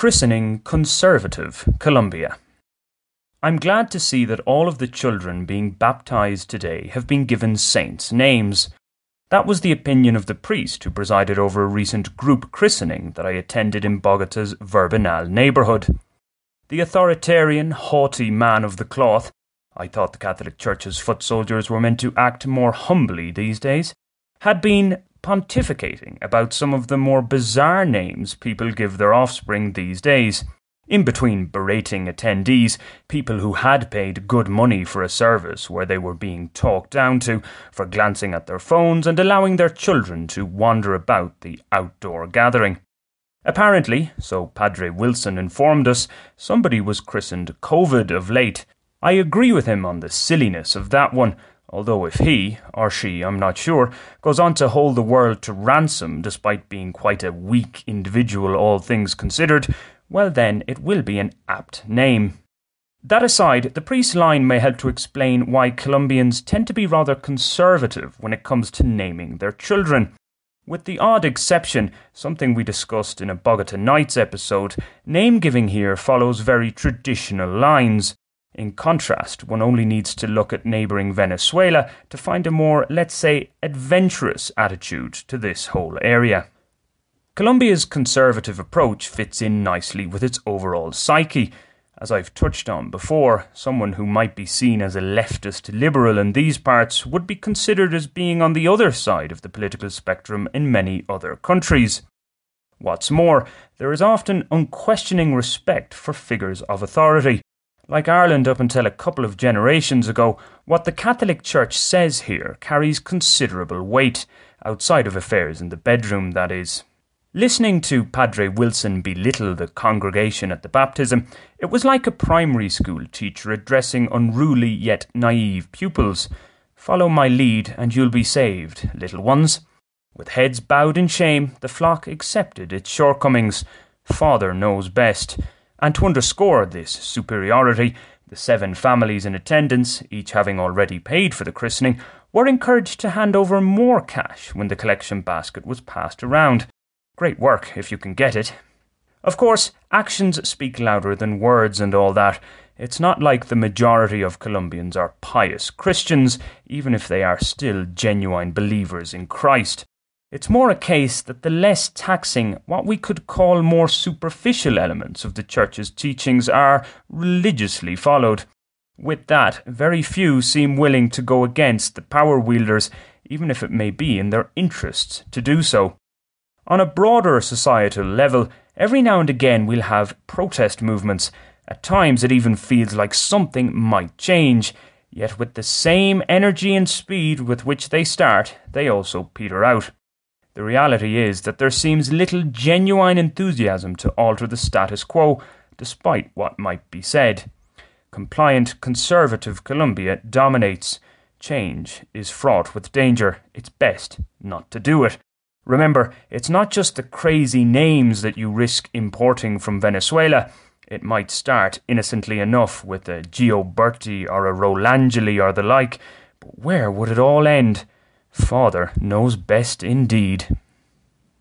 Christening Conservative, Colombia. I'm glad to see that all of the children being baptized today have been given saints' names. That was the opinion of the priest who presided over a recent group christening that I attended in Bogota's Verbenal neighbourhood. The authoritarian, haughty man of the cloth, I thought the Catholic Church's foot soldiers were meant to act more humbly these days, had been pontificating about some of the more bizarre names people give their offspring these days. In between berating attendees, people who had paid good money for a service where they were being talked down to for glancing at their phones and allowing their children to wander about the outdoor gathering. Apparently, so Padre Wilson informed us, somebody was christened COVID of late. I agree with him on the silliness of that one, although if he, or she, I'm not sure, goes on to hold the world to ransom despite being quite a weak individual, all things considered, well then it will be an apt name. That aside, the priest line may help to explain why Colombians tend to be rather conservative when it comes to naming their children. With the odd exception, something we discussed in a Bogota Nights episode, name giving here follows very traditional lines. In contrast, one only needs to look at neighbouring Venezuela to find a more, let's say, adventurous attitude to this whole area. Colombia's conservative approach fits in nicely with its overall psyche. As I've touched on before, someone who might be seen as a leftist liberal in these parts would be considered as being on the other side of the political spectrum in many other countries. What's more, there is often unquestioning respect for figures of authority, like Ireland up until a couple of generations ago, what the Catholic Church says here carries considerable weight, outside of affairs in the bedroom, that is. Listening to Padre Wilson belittle the congregation at the baptism, it was like a primary school teacher addressing unruly yet naive pupils. Follow my lead, and you'll be saved, little ones. With heads bowed in shame, the flock accepted its shortcomings. Father knows best. And to underscore this superiority, the seven families in attendance, each having already paid for the christening, were encouraged to hand over more cash when the collection basket was passed around. Great work if you can get it. Of course, actions speak louder than words and all that. It's not like the majority of Colombians are pious Christians, even if they are still genuine believers in Christ. It's more a case that the less taxing, what we could call more superficial elements of the Church's teachings are religiously followed. With that, very few seem willing to go against the power wielders, even if it may be in their interests to do so. On a broader societal level, every now and again we'll have protest movements. At times it even feels like something might change, yet with the same energy and speed with which they start, they also peter out. The reality is that there seems little genuine enthusiasm to alter the status quo, despite what might be said. Compliant, conservative Colombia dominates. Change is fraught with danger. It's best not to do it. Remember, it's not just the crazy names that you risk importing from Venezuela. It might start innocently enough with a Gioberti or a Rolangeli or the like, but where would it all end? Father knows best indeed.